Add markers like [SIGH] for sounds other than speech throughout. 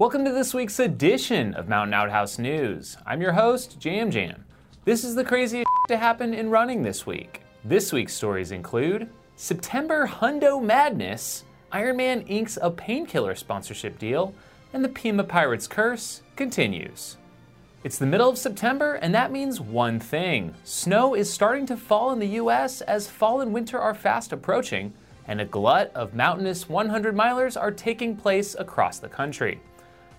Welcome to this week's edition of Mountain Outhouse News. I'm your host, Jam Jam. This is the craziest to happen in running this week. This week's stories include September Hundo Madness, Ironman inks a painkiller sponsorship deal, and the Pima Pirates curse continues. It's the middle of September, and that means one thing snow is starting to fall in the US as fall and winter are fast approaching, and a glut of mountainous 100 milers are taking place across the country.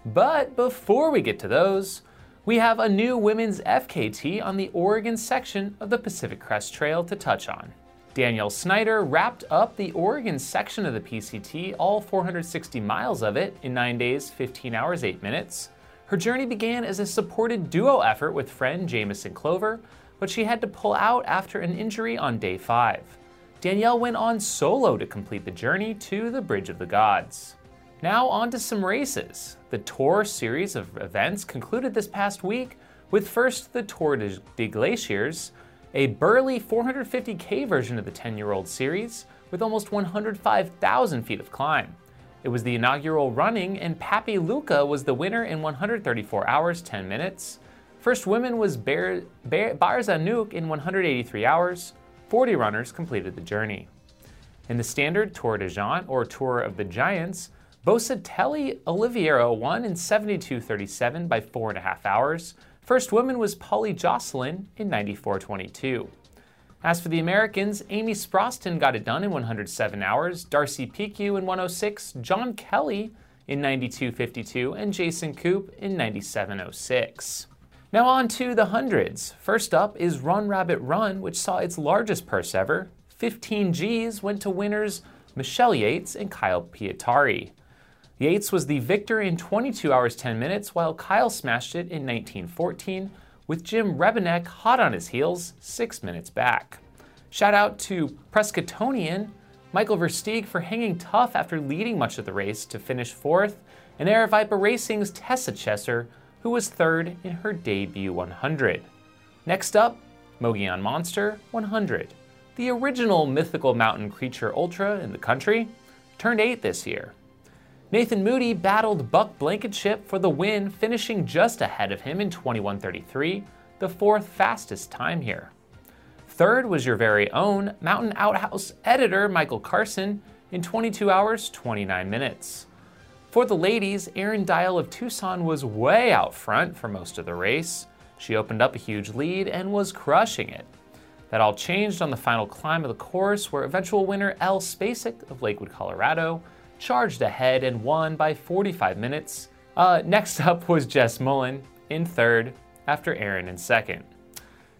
But before we get to those, we have a new women's FKT on the Oregon section of the Pacific Crest Trail to touch on. Danielle Snyder wrapped up the Oregon section of the PCT, all 460 miles of it, in 9 days, 15 hours, 8 minutes. Her journey began as a supported duo effort with friend Jamison Clover, but she had to pull out after an injury on day 5. Danielle went on solo to complete the journey to the Bridge of the Gods. Now, on to some races. The Tour series of events concluded this past week with first the Tor des Glaciers, a burly 450k version of the 10 year old series with almost 105,000 feet of climb. It was the inaugural running, and Papi Luca was the winner in 134 hours 10 minutes. First women was Bar- Barza Nuke in 183 hours. 40 runners completed the journey. In the standard Tor des Géants, or Tour of the Giants, Bosatelli Oliviero won in 72.37 by four and a half hours. First woman was Pauly Jocelyne in 94.22. As for the Americans, Amy Sproston got it done in 107 hours, Darcy Piceu in 106, John Kelly in 92.52, and Jason Koop in 97.06. Now on to the hundreds. First up is Run Rabbit Run, which saw its largest purse ever. 15 G's went to winners Michelle Yates and Kyle Pietari. Yates was the victor in 22 hours 10 minutes, while Kyle smashed it in 1914, with Jim Rebenack hot on his heels, six minutes back. Shout out to Prescottonian Michael Versteeg for hanging tough after leading much of the race to finish fourth, and Aravaipa Racing's Tessa Chesser, who was third in her debut 100. Next up, Mogollon Monster 100, the original mythical mountain creature ultra in the country, turned eight this year. Nathan Moody battled Buck Blankenship for the win, finishing just ahead of him in 21:33, the fourth fastest time here. Third was your very own Mountain Outhouse editor Michael Carson in 22 hours 29 minutes. For the ladies, Erin Dial of Tucson was way out front for most of the race. She opened up a huge lead and was crushing it. That all changed on the final climb of the course, where eventual winner Elle Spacek of Lakewood, Colorado, charged ahead and won by 45 minutes. Uh, next [LAUGHS] up was Jess Mullen in third, after Erin in second.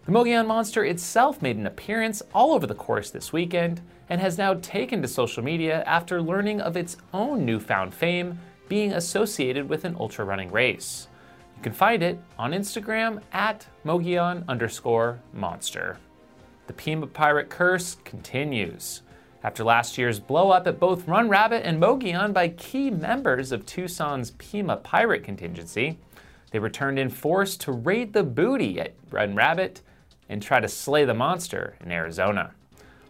The Mogollon Monster itself made an appearance all over the course this weekend and has now taken to social media after learning of its own newfound fame being associated with an ultra running race. You can find it on Instagram at Mogollon underscore monster. The Pima Pirate curse continues after last year's blowup at both Run Rabbit and Mogollon by key members of Tucson's Pima Pirate contingency. They returned in force to raid the booty at Run Rabbit and try to slay the monster in Arizona.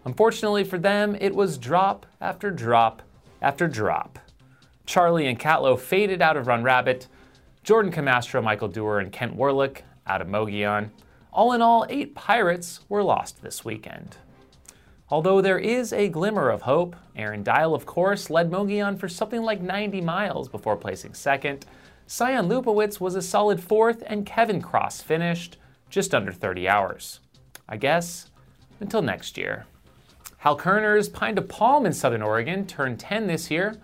Unfortunately for them, it was drop after drop after drop. Charlie and Catlow faded out of Run Rabbit, Jordan Camastro, Michael Dewar, and Kent Warlick out of Mogollon. All in all, eight pirates were lost this weekend. Although there is a glimmer of hope, Erin Dial, of course, led Mogollon for something like 90 miles before placing second. Sion Lupowitz was a solid fourth, and Kevin Cross finished just under 30 hours. I guess until next year. Hal Koerner's Pine to Palm in Southern Oregon turned 10 this year.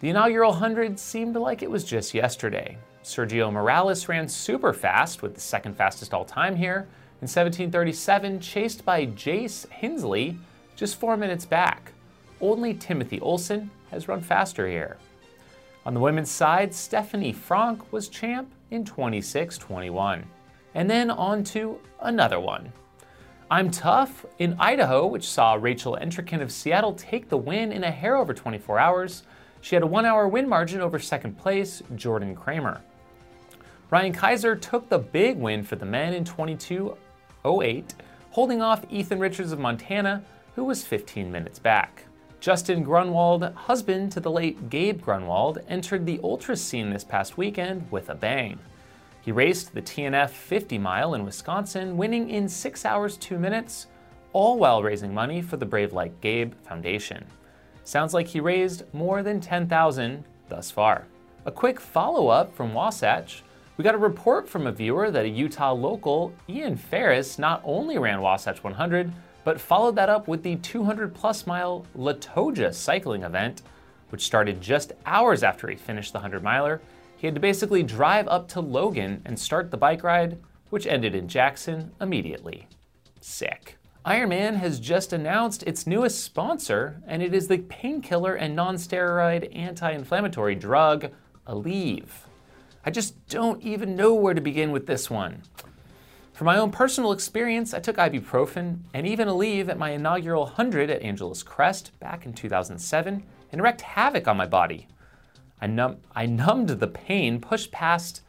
The inaugural 100 seemed like it was just yesterday. Sergio Morales ran super fast with the second fastest all time here in 1737, chased by Jace Hinsley just four minutes back. Only Timothy Olson has run faster here. On the women's side, Stephanie Franck was champ in 26 21. And then on to another one. IMTUF in Idaho, which saw Rachel Entrekin of Seattle take the win in a hair over 24 hours. She had a one hour win margin over second place, Jordan Kramer. Ryan Kaiser took the big win for the men in 22.08, holding off Ethan Richards of Montana, who was 15 minutes back. Justin Grunewald, husband to the late Gabe Grunewald, entered the ultra scene this past weekend with a bang. He raced the TNF 50 mile in Wisconsin, winning in 6 hours 2 minutes, all while raising money for the Brave Like Gabe Foundation. Sounds like he raised more than 10,000 thus far. A quick follow-up from Wasatch. We got a report from a viewer that a Utah local, Ian Ferris, not only ran Wasatch 100, but followed that up with the 200 plus mile LOTOJA cycling event, which started just hours after he finished the 100 miler. He had to basically drive up to Logan and start the bike ride, which ended in Jackson immediately. Sick. Ironman has just announced its newest sponsor, and it is the painkiller and non steroid anti inflammatory drug, Aleve. I just don't even know where to begin with this one. From my own personal experience, I took ibuprofen and even Aleve at my inaugural 100 at Angeles Crest back in 2007 and wreaked havoc on my body. I, num- I numbed the pain, pushed past,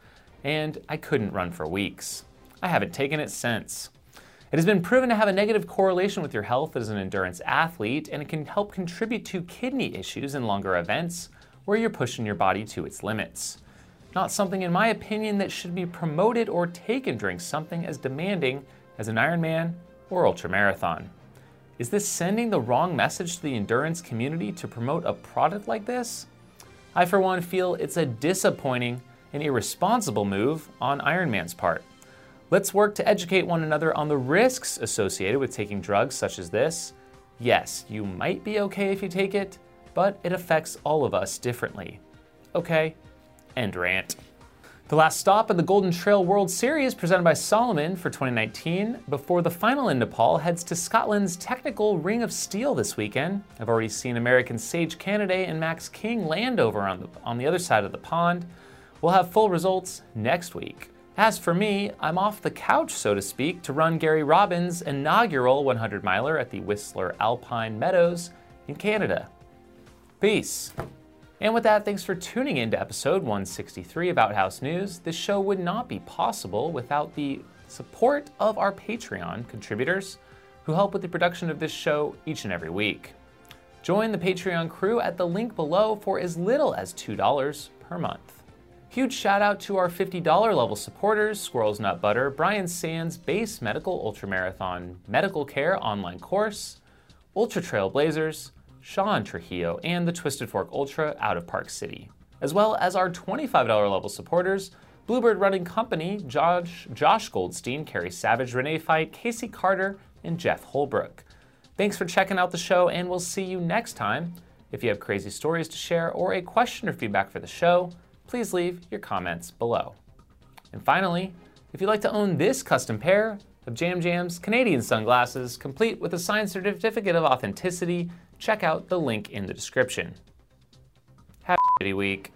and I couldn't run for weeks. I haven't taken it since. It has been proven to have a negative correlation with your health as an endurance athlete, and it can help contribute to kidney issues in longer events where you're pushing your body to its limits not something, in my opinion, that should be promoted or taken during something as demanding as an Ironman or ultramarathon. Is this sending the wrong message to the endurance community to promote a product like this? I, for one, feel it's a disappointing and irresponsible move on Ironman's part. Let's work to educate one another on the risks associated with taking drugs such as this. Yes, you might be okay if you take it, but it affects all of us differently. Okay, End rant. The last stop at the Golden Trail World Series presented by Salomon for 2019 before the final in Nepal heads to Scotland's technical Ring of Steel this weekend. I've already seen American Sage Canaday and Max King land over on the, on the other side of the pond. We'll have full results next week. As for me, I'm off the couch, so to speak, to run Gary Robbins' inaugural 100 miler at the Whistler Alpine Meadows in Canada. Peace. And with that, thanks for tuning in to episode 163 of Outhouse News. This show would not be possible without the support of our Patreon contributors who help with the production of this show each and every week. Join the Patreon crew at the link below for as little as $2 per month. Huge shout out to our $50 level supporters Squirrels Nut Butter, Brian Sands Base Medical Ultramarathon Medical Care Online Course, Ultra Trail Blazers, Sean Trujillo, and the Twisted Fork Ultra out of Park City, as well as our $25 level supporters Bluebird Running Company, Josh, Josh Goldstein, Carrie Savage, Renee Fight, Casey Carter, and Jeff Holbrook. Thanks for checking out the show, and we'll see you next time. If you have crazy stories to share or a question or feedback for the show, please leave your comments below. And finally, if you'd like to own this custom pair of Jam Jam's Canadian sunglasses, complete with a signed certificate of authenticity check out the link in the description. Have a week.